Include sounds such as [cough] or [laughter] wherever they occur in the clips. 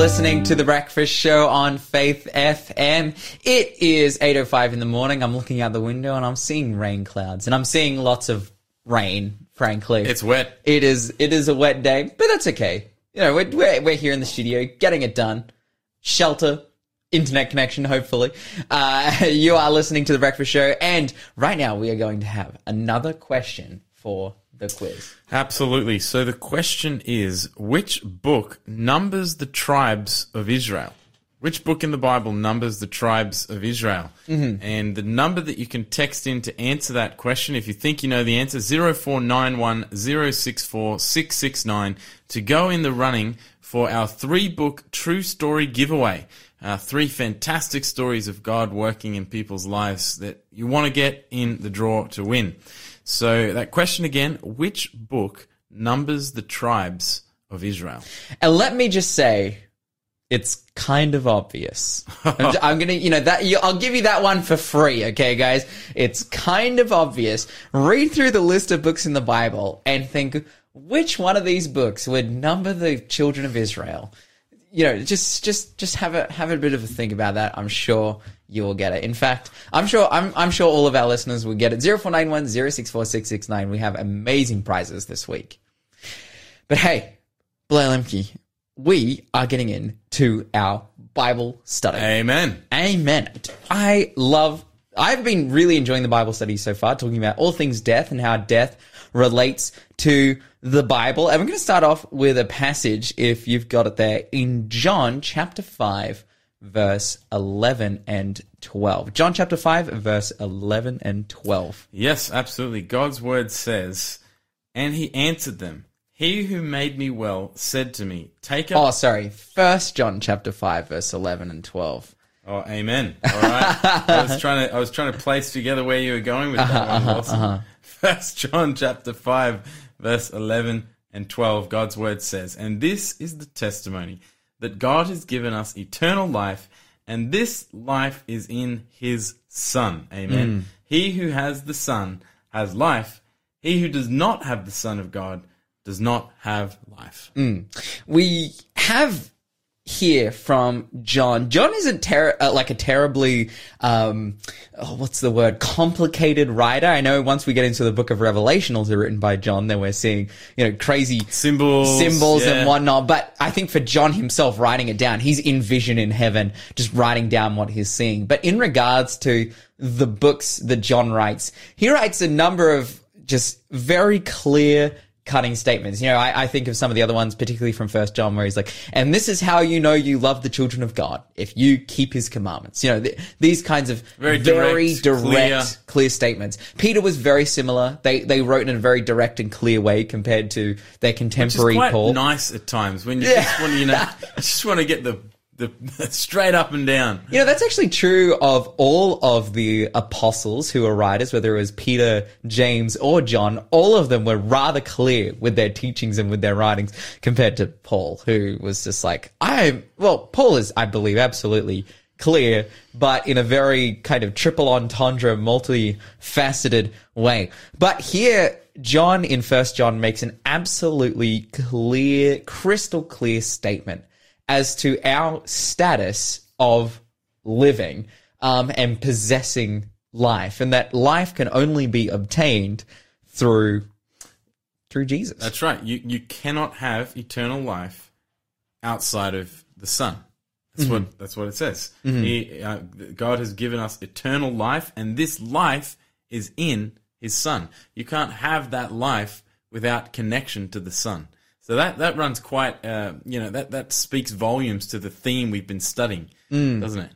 listening to The Breakfast Show on Faith FM. It is 8.05 in the morning. I'm looking out the window and I'm seeing rain clouds and I'm seeing lots of rain, frankly. It's wet. It is, it is a wet day, but that's okay. You know, we're, we're, we're here in the studio getting it done. Shelter, internet connection, hopefully. Uh, [laughs] you are listening to The Breakfast Show and right now we are going to have another question for the quiz. Absolutely. So the question is which book numbers the tribes of Israel? Which book in the Bible numbers the tribes of Israel? Mm-hmm. And the number that you can text in to answer that question, if you think you know the answer, 0491 064 669 to go in the running for our three book true story giveaway. Uh, three fantastic stories of God working in people's lives that you want to get in the draw to win. So that question again, which book numbers the tribes of Israel? And let me just say, it's kind of obvious. I'm, gonna, you know, that you, I'll give you that one for free, okay, guys? It's kind of obvious. Read through the list of books in the Bible and think which one of these books would number the children of Israel. You know, just, just, just have a have a bit of a think about that. I'm sure you will get it. In fact, I'm sure I'm I'm sure all of our listeners will get it. 0491 064 We have amazing prizes this week. But hey, Blair Lemke, we are getting into our Bible study. Amen. Amen. I love I've been really enjoying the Bible study so far, talking about all things death and how death relates to the Bible. And we're going to start off with a passage, if you've got it there, in John chapter 5, verse 11 and 12. John chapter 5, verse 11 and 12. Yes, absolutely. God's word says, And he answered them, He who made me well said to me, Take up. Oh, sorry. First John chapter 5, verse 11 and 12. Oh, amen. All right. I was trying to I was trying to place together where you were going with that [laughs] Uh-huh, one. Awesome. First John chapter five, verse eleven and twelve. God's word says, "And this is the testimony that God has given us eternal life, and this life is in His Son." Amen. Mm. He who has the Son has life. He who does not have the Son of God does not have life. Mm. we have here from John. John isn't ter- uh, like a terribly, um, oh, what's the word? Complicated writer. I know once we get into the book of Revelation, also written by John, then we're seeing, you know, crazy Symbols, symbols yeah. and whatnot. But I think for John himself, writing it down, he's in vision in heaven, just writing down what he's seeing. But in regards to the books that John writes, he writes a number of just very clear cutting statements. You know, I, I think of some of the other ones, particularly from First John, where he's like, "And this is how you know you love the children of God if you keep His commandments." You know, th- these kinds of Very very direct, direct, clear. clear statements. Peter was very similar. They they wrote in a very direct and clear way compared to their contemporary quite Paul. nice at times when you Yeah. just want to, you know, [laughs] I just want to get the the [laughs] straight up and down. You know, that's actually true of all of the apostles who were writers, whether it was Peter, James, or John. All of them were rather clear with their teachings and with their writings compared to Paul, who was just like, I, well, Paul is, I believe, absolutely clear, but in a very kind of triple entendre, multi-faceted way. But here, John in First John makes an absolutely clear, crystal clear statement as to our status of living um, and possessing life, and that life can only be obtained through through Jesus. That's right. You you cannot have eternal life outside of the Son. That's Mm-hmm. what that's what it says. He, uh, God has given us eternal life, and this life is in His Son. You can't have that life without connection to the Son. So that that runs quite, uh, you know, that that speaks volumes to the theme we've been studying, Mm. doesn't it?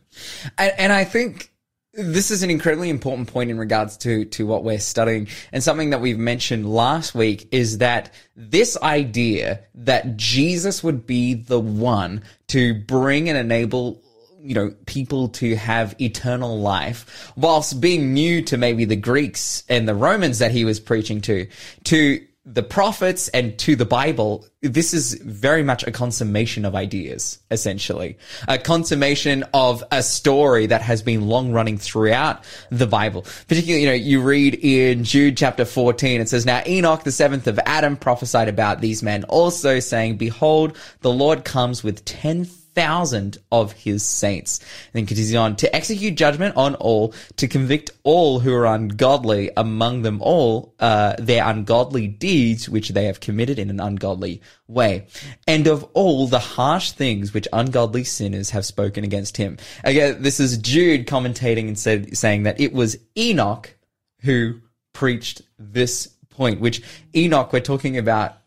and, and I think this is an incredibly important point in regards to to what we're studying, and something that we've mentioned last week is that this idea that Jesus would be the one to bring and enable you know people to have eternal life whilst being new to maybe the Greeks and the Romans that he was preaching to to the prophets and to the Bible, this is very much a consummation of ideas, essentially. A consummation of a story that has been long running throughout the Bible. Particularly, you know, you read in Jude chapter 14, it says, Now Enoch, the seventh of Adam, prophesied about these men, also saying, Behold, the Lord comes with ten thousand of his saints. And then continues on to execute judgment on all, to convict all who are ungodly among them all, uh, their ungodly deeds which they have committed in an ungodly way, and of all the harsh things which ungodly sinners have spoken against him. Again, this is Jude commentating and said, saying that it was Enoch who preached this point, which Enoch, we're talking about,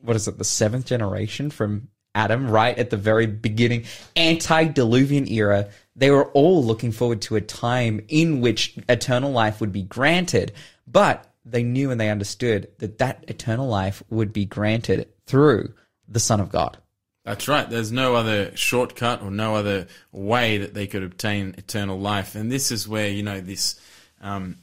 what is it, the seventh generation from Adam, right at the very beginning, antediluvian era. They were all looking forward to a time in which eternal life would be granted, but they knew and they understood that that eternal life would be granted through the Son of God. That's right. There's no other shortcut or no other way that they could obtain eternal life. And this is where, you know, this, um,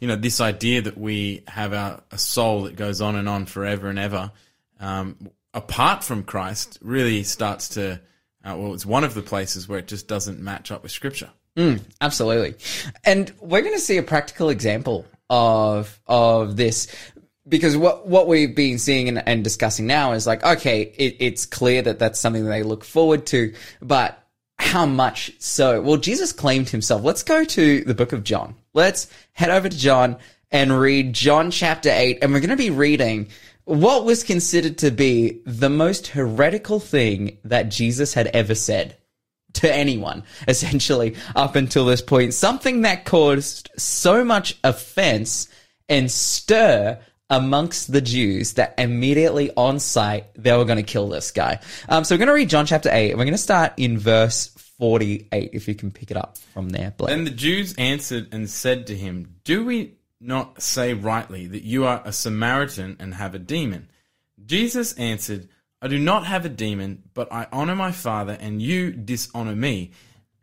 you know, this idea that we have a, a soul that goes on and on forever and ever, um, apart from Christ, really starts to, uh, well, it's one of the places where it just doesn't match up with Scripture. Absolutely. And we're going to see a practical example of of this because what what we've been seeing and, and discussing now is like okay, it, it's clear that that's something that they look forward to, but how much so? Well, Jesus claimed himself. Let's go to the book of John. Let's head over to John and read John chapter 8 and we're going to be reading what was considered to be the most heretical thing that Jesus had ever said to anyone, [laughs] essentially, up until this point. Something that caused so much offense and stir amongst the Jews that immediately on sight they were going to kill this guy. Um, so we're going to read John chapter 8, and we're going to start in verse 48, if you can pick it up from there, Blake. Then the Jews answered and said to him, Do we not say rightly that you are a Samaritan and have a demon? Jesus answered, I do not have a demon, but I honor my Father, and you dishonor me.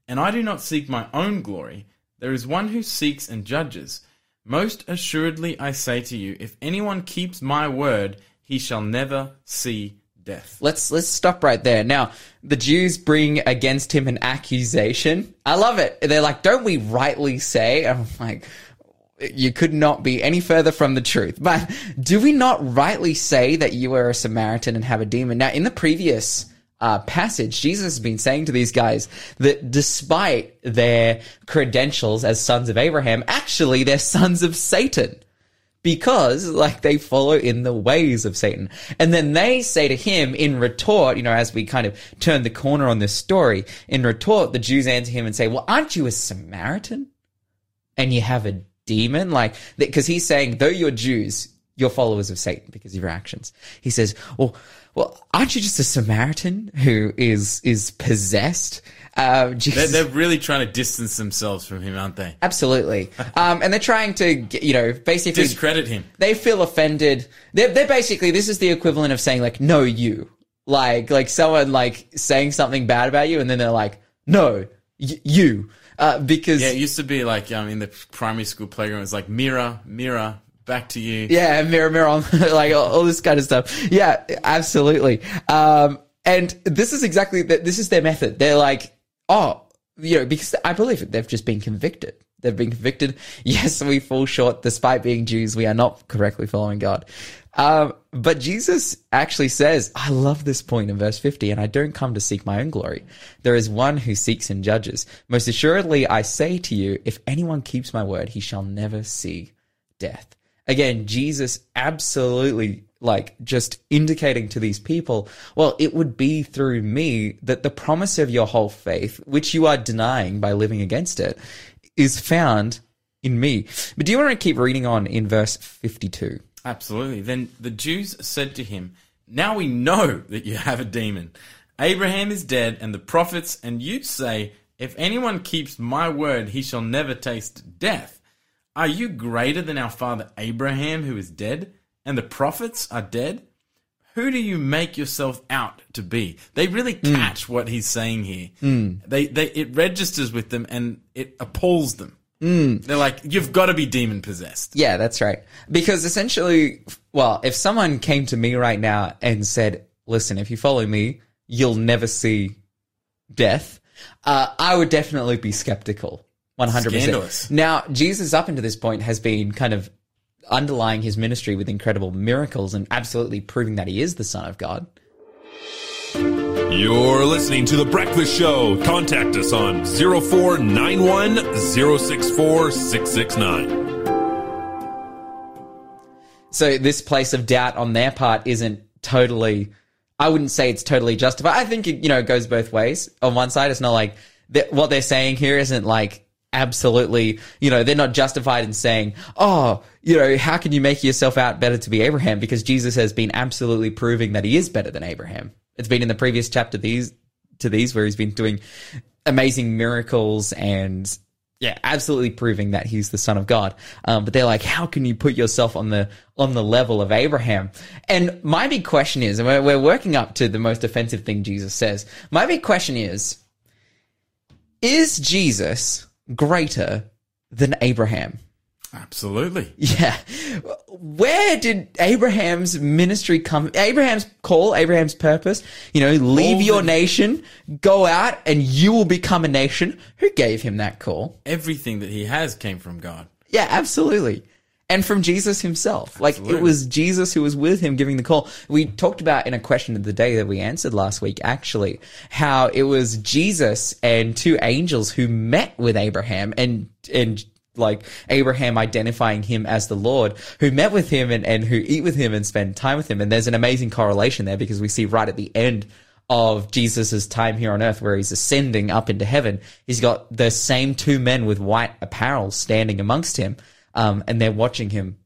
And I do not seek my own glory. There is one who seeks and judges. Most assuredly I say to you, if anyone keeps my word, he shall never see death. Let's let's stop right there. Now, the Jews bring against him an accusation. I love it. They're like, "Don't we rightly say?" I'm like, you could not be any further from the truth. But do we not rightly say that you are a Samaritan and have a demon? Now, in the previous uh, passage, Jesus has been saying to these guys that despite their credentials as sons of Abraham, actually they're sons of Satan. Because, like, they follow in the ways of Satan. And then they say to him in retort, you know, as we kind of turn the corner on this story, in retort, the Jews answer him and say, well, aren't you a Samaritan? And you have a demon? Like, because he's saying, though you're Jews, you're followers of Satan because of your actions. He says, well, well, aren't you just a Samaritan who is, is possessed? Uh, They're, they're really trying to distance themselves from him, aren't they? absolutely. [laughs] Um, and they're trying to, you know, basically, Discredit him. they feel offended. They're, they're basically, this is the equivalent of saying like, no, you. Like, like someone like saying something bad about you and then they're like, no, y- you. Uh, because Yeah, it used to be like um, in the primary school playground, it was like mirror, mirror, back to you. Yeah, mirror, mirror on, [laughs] like all, all this kind of stuff. Yeah, absolutely. Um, and this is exactly that. This is their method. They're like, oh, you know, because I believe it. They've just been convicted. They've been convicted. [laughs] Yes, we fall short. Despite being Jews, we are not correctly following God. Um, but Jesus actually says, I love this point in verse 50, and I don't come to seek my own glory. There is one who seeks and judges. Most assuredly, I say to you, if anyone keeps my word, he shall never see death. Again, Jesus absolutely like just indicating to these people, well, it would be through me that the promise of your whole faith, which you are denying by living against it, is found in me. But do you want to keep reading on in verse 52? Absolutely. Then the Jews said to him, Now we know that you have a demon. Abraham is dead, and the prophets, and you say, If anyone keeps my word, he shall never taste death. Are you greater than our father Abraham, who is dead, and the prophets are dead? Who do you make yourself out to be? They really hmm. catch what he's saying here. Hmm. They, they, it registers with them and it appalls them. They're like, you've got to be demon possessed. Yeah, that's right. Because essentially, well, if someone came to me right now and said, listen, if you follow me, you'll never see death, uh, I would definitely be skeptical. 100%. Scandalous. Now, Jesus up until this point has been kind of underlying his ministry with incredible miracles and absolutely proving that he is the son of God. You're listening to The Breakfast Show. Contact us on 0491 064 669. So this place of doubt on their part isn't totally. I wouldn't say it's totally justified. I think it, you know it goes both ways. On one side, it's not like that what they're saying here isn't like absolutely. You know, they're not justified in saying, "Oh, you know, how can you make yourself out better to be Abraham?" Because Jesus has been absolutely proving that he is better than Abraham. It's been in the previous chapter these to these where he's been doing amazing miracles and yeah, absolutely proving that he's the son of God. Um, but they're like, how can you put yourself on the on the level of Abraham? And my big question is, and we're, we're working up to the most offensive thing Jesus says. My big question is, is Jesus greater than Abraham? Absolutely. Yeah. Where did Abraham's ministry come? Abraham's call, Abraham's purpose, you know, leave All your the- nation, go out, and you will become a nation. Who gave him that call? Everything that he has came from God. Yeah, absolutely. And from Jesus himself. Like, it was Jesus who was with him giving the call. We talked about in a question of the day that we answered last week, actually, how it was Jesus and two angels who met with Abraham and, and, like Abraham identifying him as the Lord, who met with him and, and who eat with him and spend time with him. And there's an amazing correlation there because we see right at the end of Jesus' time here on earth where he's ascending up into heaven, he's got the same two men with white apparel standing amongst him. Um, and they're watching him,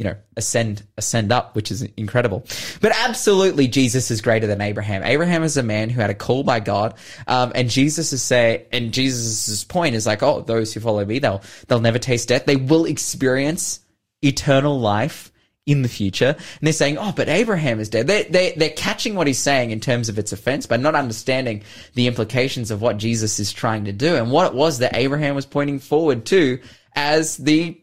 you know, ascend, ascend up, which is incredible. But absolutely, Jesus is greater than Abraham. Abraham is a man who had a call by God. Um, and Jesus is say, and Jesus' point is like, oh, those who follow me, they'll, they'll never taste death. They will experience eternal life in the future. And they're saying, oh, but Abraham is dead. They, they, they're catching what he's saying in terms of its offense, but not understanding the implications of what Jesus is trying to do and what it was that Abraham was pointing forward to as the,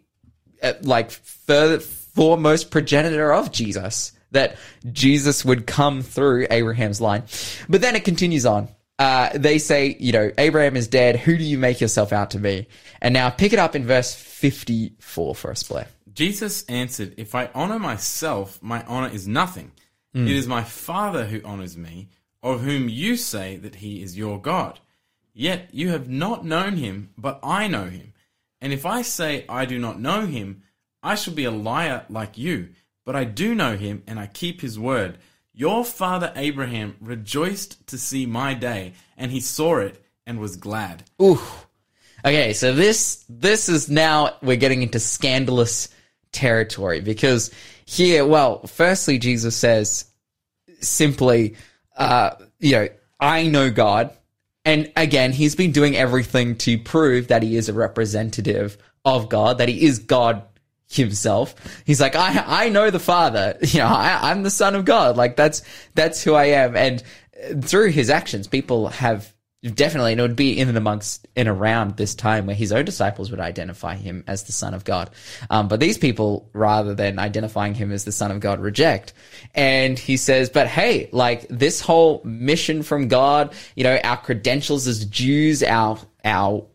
uh, like, further, foremost progenitor of Jesus. That Jesus would come through Abraham's line. But then it continues on. Uh, they say, you know, Abraham is dead. Who do you make yourself out to be? And now pick it up in verse 54 for us, Blair. Jesus answered, If I honor myself, my honor is nothing. It is my Father who honors me, of whom you say that he is your God. Yet you have not known him, but I know him. And if I say I do not know him, I shall be a liar like you. But I do know him, and I keep his word. Your father Abraham rejoiced to see my day, and he saw it and was glad. Ooh. Okay, so this this is now we're getting into scandalous territory because here, well, firstly, Jesus says simply, uh, you know, I know God, and again, he's been doing everything to prove that he is a representative of God, that he is God himself. He's like, I, I know the Father. [laughs] You know, I, I'm the Son of God. Like that's that's who I am. And through his actions, people have definitely, and it would be in and amongst and around this time where his own disciples would identify him as the Son of God. Um, but these people, rather than identifying him as the Son of God, reject. And he says, but hey, like this whole mission from God, you know, our credentials as Jews, our our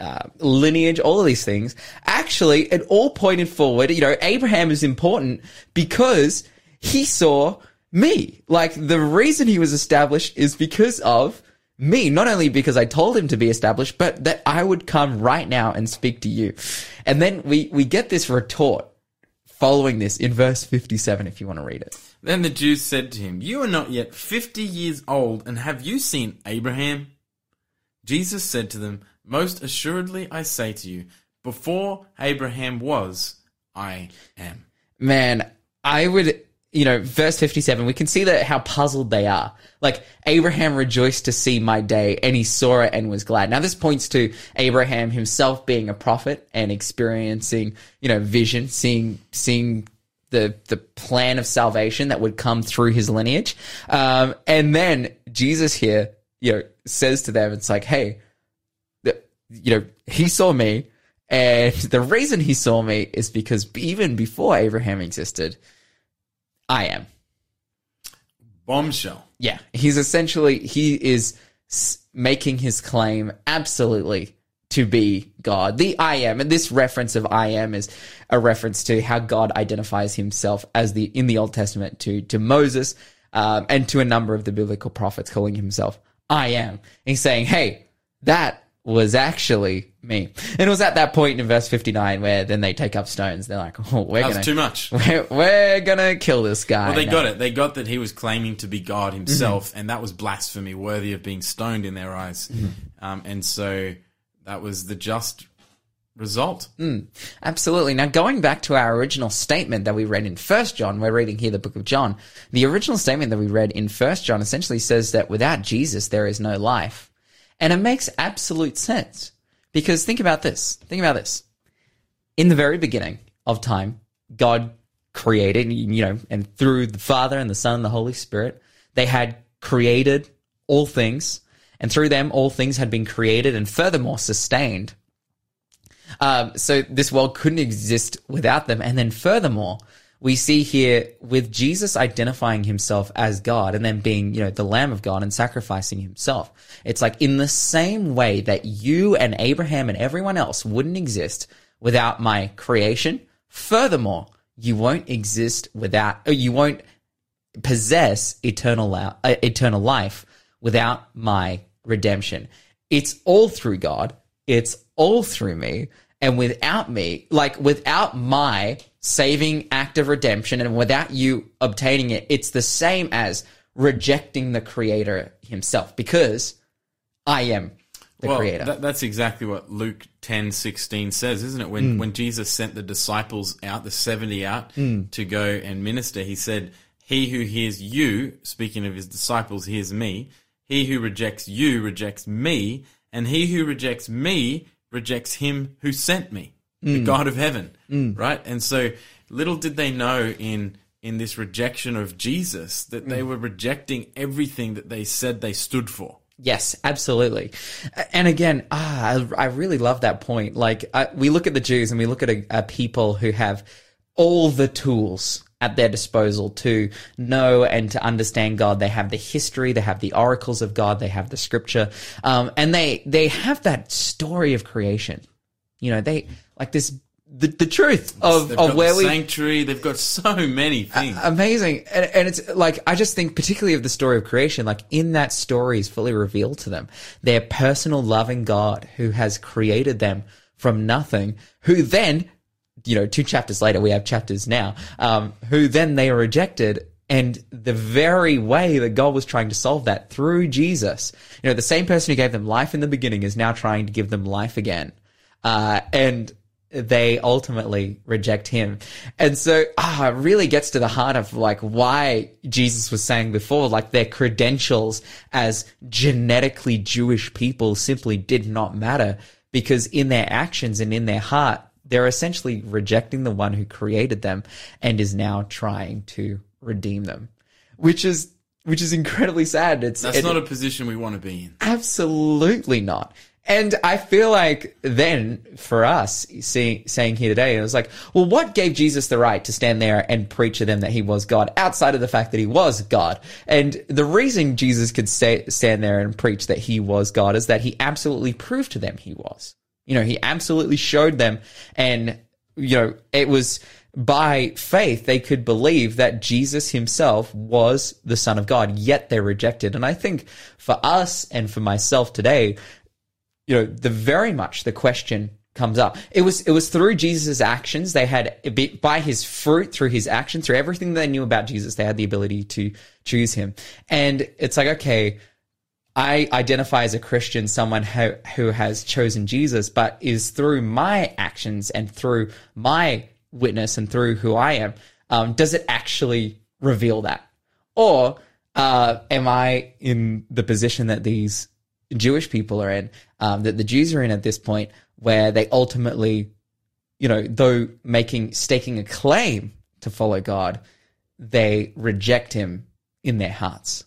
uh, lineage, all of these things. Actually, it all pointed forward. You know, Abraham is important because he saw me. Like the reason he was established is because of me. Not only because I told him to be established, but that I would come right now and speak to you. And then we, we get this retort following this in verse 57, if you want to read it. Then the Jews said to him, You are not yet fifty years old, and have you seen Abraham? Jesus said to them, Most assuredly I say to you, before Abraham was, I am. man, I would, you know, verse 57, we can see that how puzzled they are. Like, Abraham rejoiced to see my day, and he saw it and was glad. Now, this points to Abraham himself being a prophet and experiencing, you know, vision, seeing, seeing the, the plan of salvation that would come through his lineage. Um, and then Jesus here, you know, says to them, it's like, hey, you know, he saw me. And [laughs] the reason he saw me is because even before Abraham existed, I am. Bombshell. Yeah. He's essentially, he is making his claim absolutely to be God. The I am, and this reference of I am is a reference to how God identifies himself as the, in the Old Testament to, to Moses. um, and to a number of the biblical prophets, calling himself I am. He's saying, hey, that was actually me. And it was at that point in verse 59 where then they take up stones. They're like, oh, we're gonna, too much. [laughs] We're, we're gonna kill this guy. Well, they now." got it. They got that he was claiming to be God himself, Mm-hmm. and that was blasphemy, worthy of being stoned in their eyes. Mm-hmm. Um, and so that was the just result. Mm. Absolutely. Now, going back to our original statement that we read in First John, we're reading here the book of John. The original statement that we read in First John essentially says that without Jesus, there is no life. And it makes absolute sense. Because think about this. Think about this. In the very beginning of time, God created, you know, and through the Father and the Son and the Holy Spirit, they had created all things. And through them, all things had been created and furthermore sustained. Um, so this world couldn't exist without them. And then furthermore, we see here with Jesus identifying himself as God and then being, you know, the Lamb of God and sacrificing himself. It's like in the same way that you and Abraham and everyone else wouldn't exist without my creation. Furthermore, you won't exist without, or you won't possess eternal, uh, eternal life without my redemption. It's all through God. It's all through me. And without me, like without my saving act of redemption and without you obtaining it, it's the same as rejecting the creator himself because I am the well, creator. that- that's exactly what Luke ten sixteen says, isn't it? When Mm. when Jesus sent the disciples out, the seventy out Mm. to go and minister, he said, "He who hears you, speaking of his disciples, hears me. He who rejects you rejects me, and he who rejects me rejects him who sent me, Mm. the God of heaven." Right, and so little did they know in in this rejection of Jesus that Mm. they were rejecting everything that they said they stood for. Yes, absolutely. And again, ah, I, I really love that point. Like, I, we look at the Jews and we look at a, a people who have all the tools at their disposal to know and to understand God. They have the history, they have the oracles of God, they have the scripture, um, and they they have that story of creation. You know, they like this the, the truth of, They've of got where the we sanctuary. They've got so many things. amazing and, and it's like i just think particularly of the story of creation like in that story is fully revealed to them their personal loving god who has created them from nothing who then you know two chapters later we have chapters now um, who then they are rejected and the very way that god was trying to solve that through jesus you know the same person who gave them life in the beginning is now trying to give them life again uh, and they ultimately reject him. And so, ah, it really gets to the heart of like why Jesus was saying before, like their credentials as genetically Jewish people simply did not matter because in their actions and in their heart, they're essentially rejecting the one who created them and is now trying to redeem them, which is, which is incredibly sad. It's, That's it- not a position we want to be in. Absolutely not. And I feel like then for us saying here today, it was like, well, what gave Jesus the right to stand there and preach to them that he was God outside of the fact that he was God? And the reason Jesus could stay, stand there and preach that he was God is that he absolutely proved to them he was. You know, he absolutely showed them and, you know, it was by faith they could believe that Jesus himself was the son of God, yet they rejected. And I think for us and for myself today, you know, the very much the question comes up. It was it was through Jesus' actions. They had by his fruit, through his actions, through everything they knew about Jesus, they had the ability to choose him. And it's like, okay, I identify as a Christian, someone who, who has chosen Jesus, but is through my actions and through my witness and through who I am, um, does it actually reveal that? Or uh, am I in the position that these Jewish people are in, um, that the Jews are in at this point, where they ultimately, you know, though making, staking a claim to follow God, they reject him in their hearts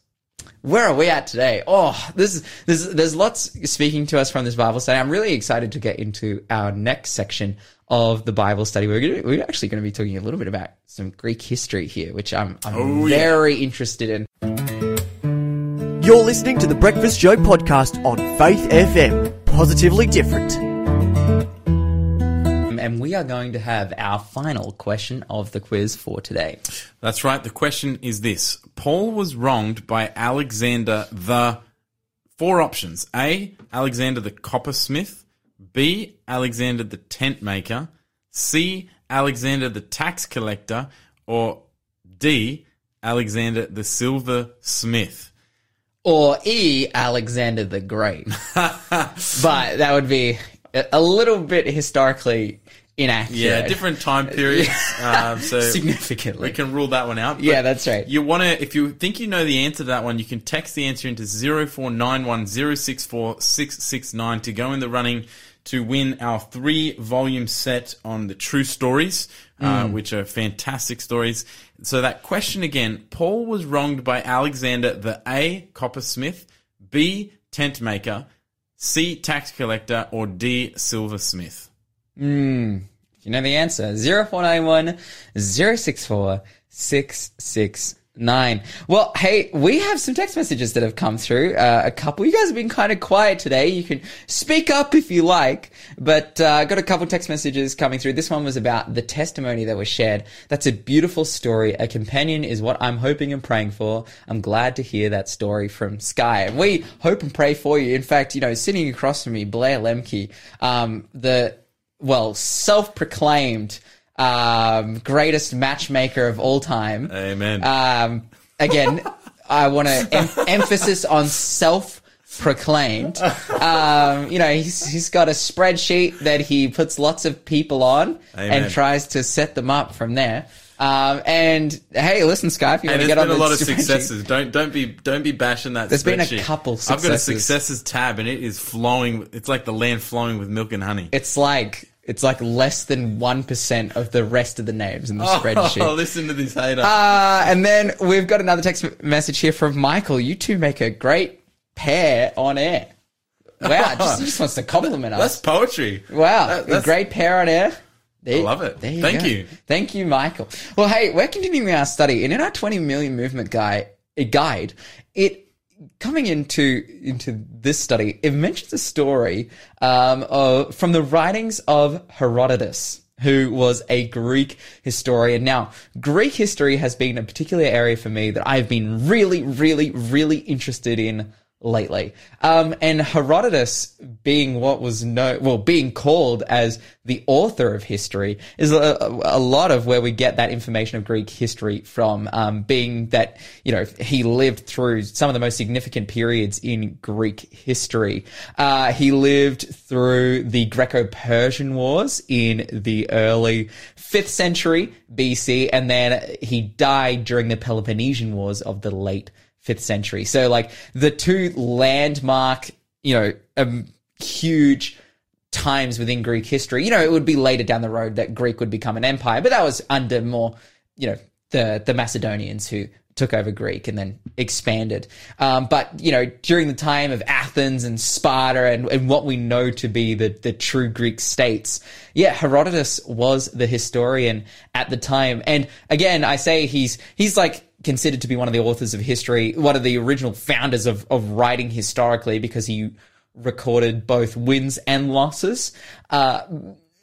where are we at today? Oh, this is, there's, there's lots speaking to us from this Bible study. I'm really excited to get into our next section of the Bible study. We're, gonna, we're actually going to be talking a little bit about some Greek history here, which I'm, I'm Oh, yeah. very interested in. You're listening to the Breakfast Show podcast on Faith FM. Positively different. And and we are going to have our final question of the quiz for today. That's right. The question is this Paul was wronged by Alexander the. Four options A. Alexander the coppersmith. B. Alexander the tent maker. C. Alexander the tax collector. Or D. Alexander the silversmith. Or E. Alexander the Great. but that would be a little bit historically inaccurate. Yeah, different time periods. [laughs] um, so Significantly. we can rule that one out. Yeah, that's right. You want to, if you think you know the answer to that one, you can text the answer into 0491064669 to go in the running to win our three volume set on the true stories, uh, Mm. which are fantastic stories. So that question again, Paul was wronged by Alexander the A, coppersmith, B, tent maker, C, tax collector, or D, silversmith. You know the answer. 0491 064 669. Well, hey, we have some text messages that have come through. Uh, a couple. You guys have been kind of quiet today. You can speak up if you like, but uh, got a couple text messages coming through. This one was about the testimony that was shared. That's a beautiful story. A companion is what I'm hoping and praying for. I'm glad to hear that story from Sky. And we hope and pray for you. In fact, you know, sitting across from me, Blair Lemke, um, the well, self-proclaimed um, greatest matchmaker of all time. Amen. Um, again, I want to em- emphasis on self-proclaimed. Um, you know, he's he's got a spreadsheet that he puts lots of people on Amen. and tries to set them up from there. Um, and hey, listen, Sky, if you want to there's get been on a the lot of successes. Don't don't be don't be bashing that. There's been a couple I've got a successes. successes tab, and it is flowing. It's like the land flowing with milk and honey. It's like it's like less than one percent of the rest of the names in the spreadsheet. Oh, [laughs] listen to this hater. Uh, and then we've got another text message here from Michael. You two make a great pair on air. Wow, [laughs] just, he just wants to compliment us. That's poetry. Wow, That- a great pair on air. There, I love it. there Thank go. you. Thank you, Michael. Well, hey, we're continuing our study, and in our 20 million movement guide, a guide, it coming into into this study, it mentions a story um, of, from the writings of Herodotus. Who was a Greek historian. Now, Greek history has been a particular area for me that I've been really, really, really interested in lately. Um, and Herodotus, being what was no, well, being called as the author of history, is a, a lot of where we get that information of Greek history from. Um, being that you know he lived through some of the most significant periods in Greek history. Uh, he lived through the Greco-Persian Wars in the early fifth century BC, and then he died during the Peloponnesian Wars of the late fifth century. So like the two landmark, you know, um, huge times within Greek history. You know, it would be later down the road that Greek would become an empire, but that was under more, you know, the the Macedonians who took over Greek and then expanded. Um, but you know, during the time of Athens and Sparta and, and what we know to be the the true Greek states, yeah, Herodotus was the historian at the time. And again, I say he's he's like considered to be one of the authors of history, one of the original founders of of writing historically because he recorded both wins and losses. Uh,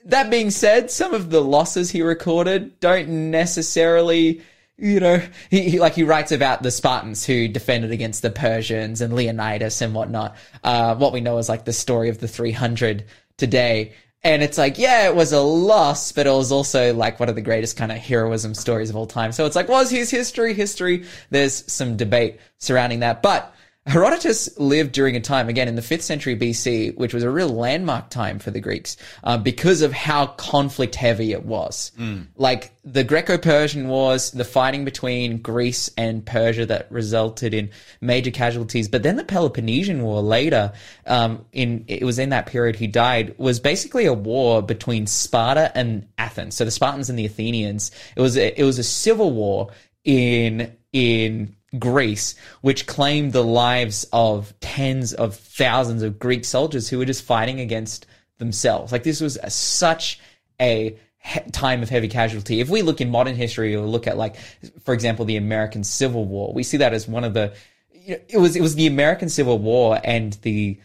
that being said, some of the losses he recorded don't necessarily, you know, he, he like he writes about the Spartans who defended against the Persians and Leonidas and whatnot. Uh, what we know is like the story of the 300 today. And it's like, yeah, it was a loss, but it was also like one of the greatest kind of heroism stories of all time. So it's like, was his history history? There's some debate surrounding that. But Herodotus lived during a time, again, in the 5th century BC, which was a real landmark time for the Greeks uh, because of how conflict heavy it was. Like the Greco Persian Wars, the fighting between Greece and Persia that resulted in major casualties. But then the Peloponnesian War later, um, in it was in that period he died, was basically a war between Sparta and Athens. So the Spartans and the Athenians. It was a, it was a civil war in in Greece, which claimed the lives of tens of thousands of Greek soldiers who were just fighting against themselves. Like this was a, such a he- time of heavy casualty. If we look in modern history or look at like, for example, the American Civil War, we see that as one of the, you know, it was, it was the American Civil War and the,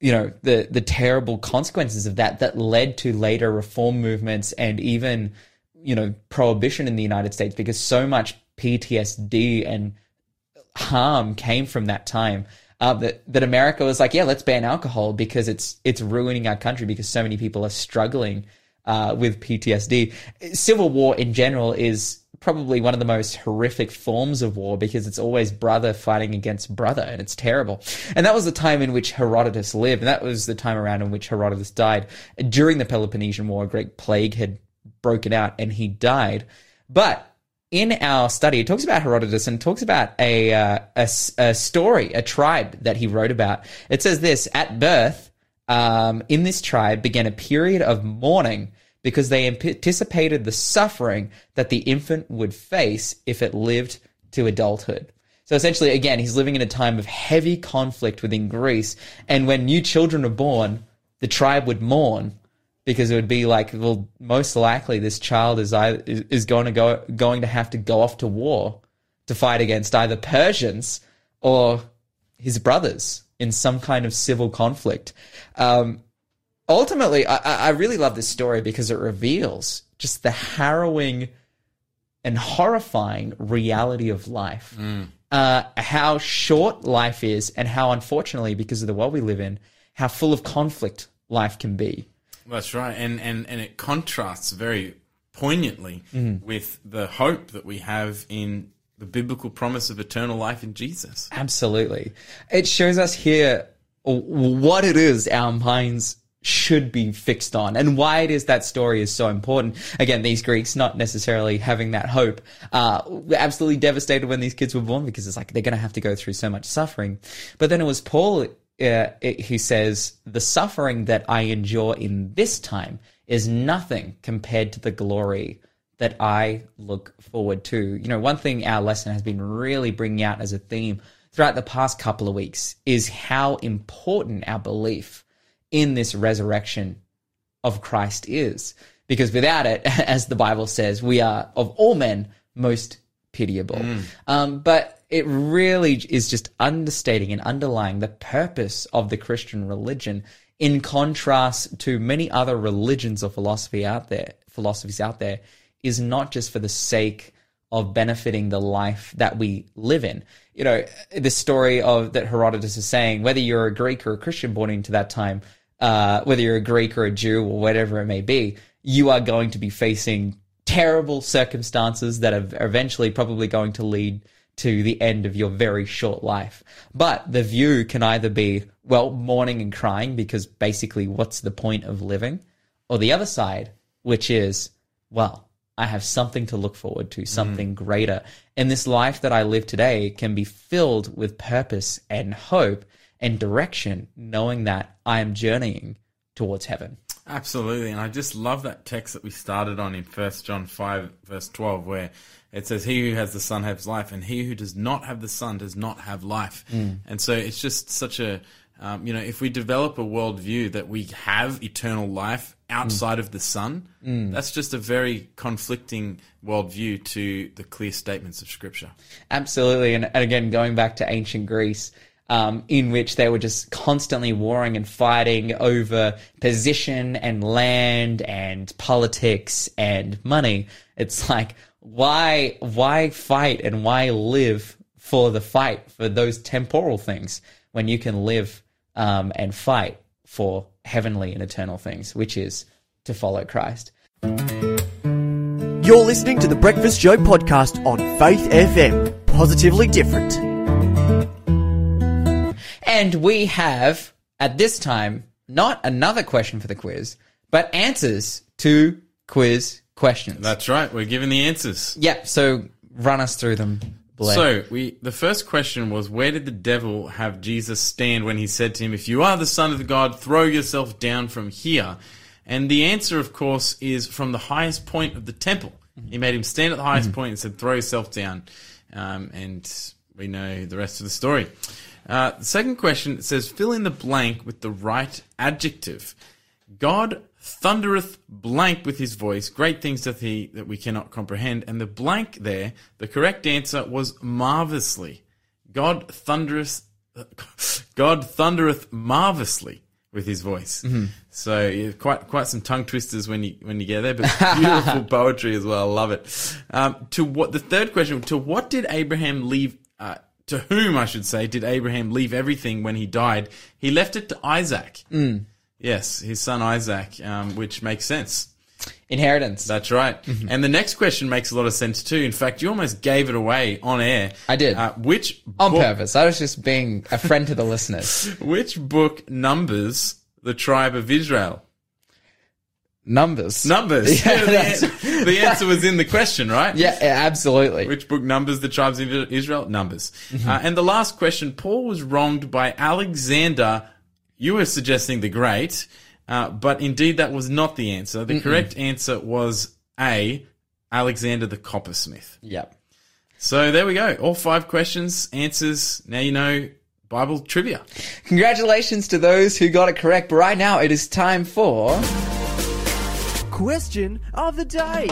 you know the the terrible consequences of that that led to later reform movements and even you know prohibition in the United States because so much PTSD and harm came from that time. Uh, that that America was like, yeah, let's ban alcohol because it's it's ruining our country because so many people are struggling uh, with PTSD. Civil war in general is probably one of the most horrific forms of war because it's always brother fighting against brother and it's terrible. And that was the time in which Herodotus lived. And that was the time around in which Herodotus died. During the Peloponnesian War, a great plague had broken out and he died. But in our study, it talks about Herodotus and talks about a, uh, a, a story, a tribe that he wrote about. It says this at birth, um, in this tribe began a period of mourning because they anticipated the suffering that the infant would face if it lived to adulthood. So essentially, again, he's living in a time of heavy conflict within Greece. And when new children are born, the tribe would mourn because it would be like, well, most likely this child is is going to go going to have to go off to war to fight against either Persians or his brothers in some kind of civil conflict. Um, ultimately, I, I really love this story because it reveals just the harrowing and horrifying reality of life. Mm. Uh, how short life is, and how, unfortunately, because of the world we live in, how full of conflict life can be. That's right, and and and it contrasts very poignantly mm. with the hope that we have in the biblical promise of eternal life in Jesus. Absolutely, it shows us here what it is our minds should be fixed on and why it is that story is so important. Again, these Greeks not necessarily having that hope, uh, absolutely devastated when these kids were born because it's like they're going to have to go through so much suffering. But then it was Paul uh, who says, the suffering that I endure in this time is nothing compared to the glory that I look forward to. You know, one thing our lesson has been really bringing out as a theme throughout the past couple of weeks is how important our belief in this resurrection of Christ is. Because without it, [laughs] as the Bible says, we are of all men most pitiable. Mm. Um, but it really is just understating and underlying the purpose of the Christian religion in contrast to many other religions or philosophy out there, philosophies out there, is not just for the sake of benefiting the life that we live in. You know, the story of that Herodotus is saying, whether you're a Greek or a Christian born into that time, uh, whether you're a Greek or a Jew or whatever it may be, you are going to be facing terrible circumstances that are eventually probably going to lead to the end of your very short life. But the view can either be, well, mourning and crying because basically what's the point of living? Or the other side, which is, well, I have something to look forward to, something mm. greater. And this life that I live today can be filled with purpose and hope and direction, knowing that I am journeying towards heaven. Absolutely. And I just love that text that we started on in 1 John 5, verse 12, where it says, He who has the Son has life, and he who does not have the Son does not have life. Mm. And so it's just such a, um, you know, if we develop a worldview that we have eternal life outside mm. of the Son, mm. that's just a very conflicting worldview to the clear statements of Scripture. Absolutely. And, and again, going back to ancient Greece, um, in which they were just constantly warring and fighting over position and land and politics and money. It's [laughs] like, why, why fight and why live for the fight for those temporal things when you can live um, and fight for heavenly and eternal things, which is to follow Christ. You're listening to the Breakfast Show podcast on Faith FM. Positively different. And we have, at this time, not another question for the quiz, but answers to quiz questions. That's right. We're giving the answers. Yep. So run us through them. Blair. So we the first question was where did the devil have Jesus stand when he said to him, "If you are the son of God, throw yourself down from here"? And the answer, of course, is from the highest point of the temple. He made him stand at the highest mm-hmm. point and said, "Throw yourself down," um, and we know the rest of the story. Uh, the second question says, fill in the blank with the right adjective. God thundereth blank with his voice. Great things doth he that we cannot comprehend. And the blank there, the correct answer was marvelously. God thundereth, [laughs] God thundereth marvelously. with his voice. So yeah, quite quite some tongue twisters when you when you get there, but beautiful [laughs] poetry as well. I love it. Um, to what the third question? To what did Abraham leave? Uh, to whom I should say did Abraham leave everything when he died? He left it to Isaac. Yes, his son Isaac, um, which makes sense. Inheritance. That's right. And the next question makes a lot of sense too. In fact, you almost gave it away on air. I did. Uh, which on book, purpose. I was just being a friend to the [laughs] listeners. Which book numbers the tribe of Israel? Numbers. Numbers. [laughs] Yeah, the, the answer was in the question, right? Yeah, absolutely. Which book numbers the tribes of Israel? Numbers. Mm-hmm. Uh, and the last question, Paul was wronged by Alexander. You were suggesting the Great, uh, but indeed that was not the answer. The correct answer was A, Alexander the Coppersmith. Yep. So there we go. All five questions, answers. Now you know Bible trivia. Congratulations to those who got it correct. But right now it is time for. Question of the day.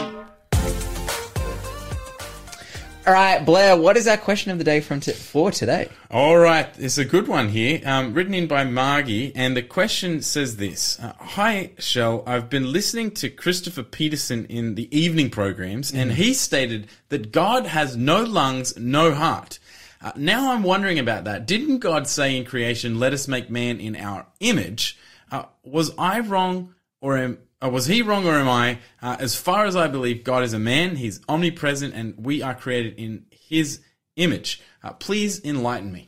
All right, Blair, what is our question of the day from t- for today? All right, it's a good one here, um, written in by Margie, and the question says this: uh, Hi, Shell. I've been listening to Christopher Peterson in the evening programs, and he stated that God has no lungs, no heart. Uh, now I'm wondering about that. Didn't God say in creation, "Let us make man in our image"? Uh, was I wrong, or am uh, was he wrong, or am I? Uh, as far as I believe, God is a man. He's omnipresent, and we are created in His image. Uh, please enlighten me.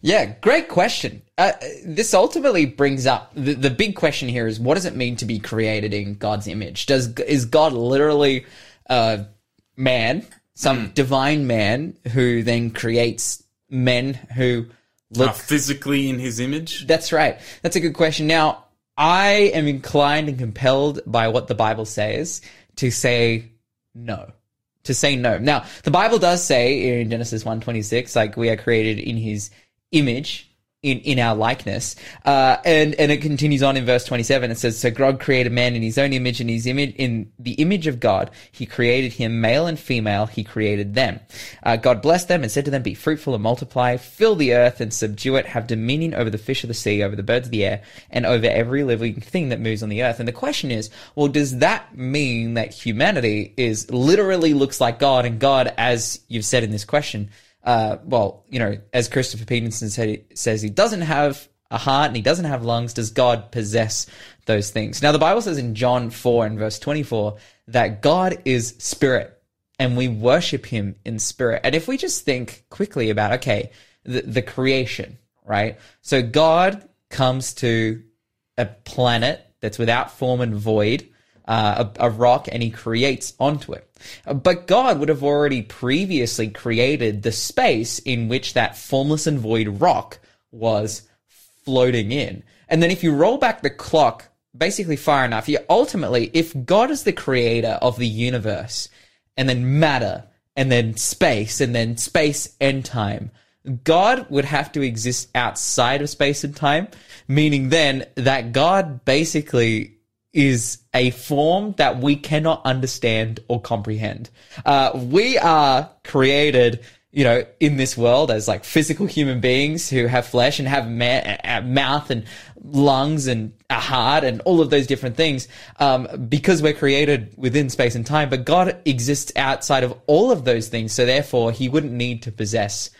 Yeah, great question. Uh, this ultimately brings up the, the big question here is what does it mean to be created in God's image? Does is God literally a man, some divine man who then creates men who look Uh, physically in His image. That's right. That's a good question. Now, I am inclined and compelled by what the Bible says to say no. To say no. Now, the Bible does say in Genesis 1:26 like we are created in his image in, in our likeness. Uh, and, and it continues on in verse 27. It says, So God created man in his own image, in his image, in the image of God, he created him, male and female, he created them. Uh, God blessed them and said to them, Be fruitful and multiply, fill the earth and subdue it, have dominion over the fish of the sea, over the birds of the air, and over every living thing that moves on the earth. And the question is, well, does that mean that humanity is literally looks like God and God, as you've said in this question, uh, well, you know, as Christopher Peterson said, says he doesn't have a heart and he doesn't have lungs. Does God possess those things? Now, the Bible says in John 4 and verse 24 that God is spirit and we worship him in spirit. And if we just think quickly about, okay, the, the creation, right? So God comes to a planet that's without form and void, uh, a, a rock, and he creates onto it. Uh, But God would have already previously created the space in which that formless and void rock was floating in. And then if you roll back the clock basically far enough, you ultimately, if God is the creator of the universe, and then matter, and then space, and then space and time, God would have to exist outside of space and time, meaning then that God basically is a form that we cannot understand or comprehend. Uh, we are created, you know, in this world as like physical human beings who have flesh and have ma- a mouth and lungs and a heart and all of those different things, um, because we're created within space and time. But God exists outside of all of those things, so therefore He wouldn't need to possess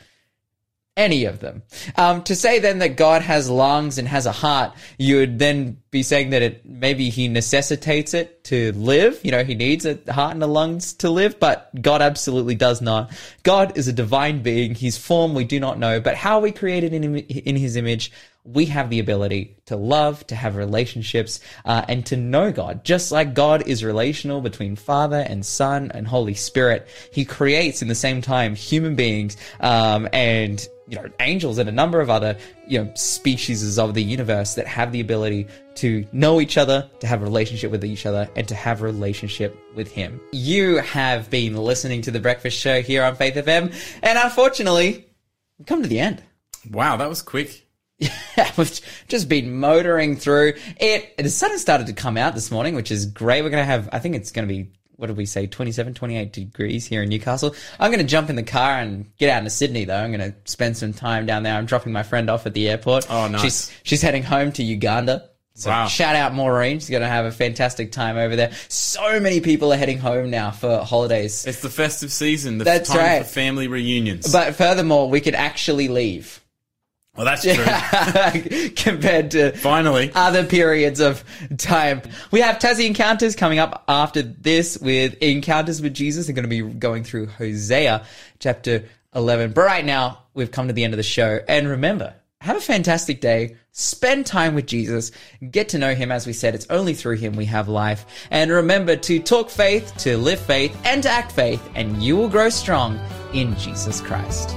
any of them. Um, to say then that God has lungs and has a heart, you would then be saying that it maybe he necessitates it to live. You know, he needs a heart and a lungs to live, but God absolutely does not. God is a divine being. His form we do not know, but how we created in, in his image, we have the ability to love, to have relationships, uh, and to know God. Just like God is relational between Father and Son and Holy Spirit, He creates in the same time human beings um, and you know angels and a number of other you know species of the universe that have the ability to know each other, to have a relationship with each other, and to have a relationship with Him. You have been listening to the Breakfast Show here on Faith FM, and unfortunately, we've come to the end. Wow, that was quick. [laughs] Yeah, We've just been motoring through it. The sun has started to come out this morning, which is great. We're going to have, I think it's going to be, what did we say, 27, 28 degrees here in Newcastle. I'm going to jump in the car and get out into Sydney, though. I'm going to spend some time down there. I'm dropping my friend off at the airport. Oh, nice. She's, she's heading home to Uganda. So Wow. shout out Maureen. She's going to have a fantastic time over there. So many people are heading home now for holidays. It's the festive season. The That's time right. for family reunions. But furthermore, we could actually leave well, that's true. [laughs] compared to Finally. other periods of time. We have Tassie Encounters coming up after this with Encounters with Jesus. They're going to be going through Hosea chapter 11. But right now, we've come to the end of the show. And remember, have a fantastic day. Spend time with Jesus. Get to know him. As we said, it's only through him we have life. And remember to talk faith, to live faith, and to act faith, and you will grow strong in Jesus Christ.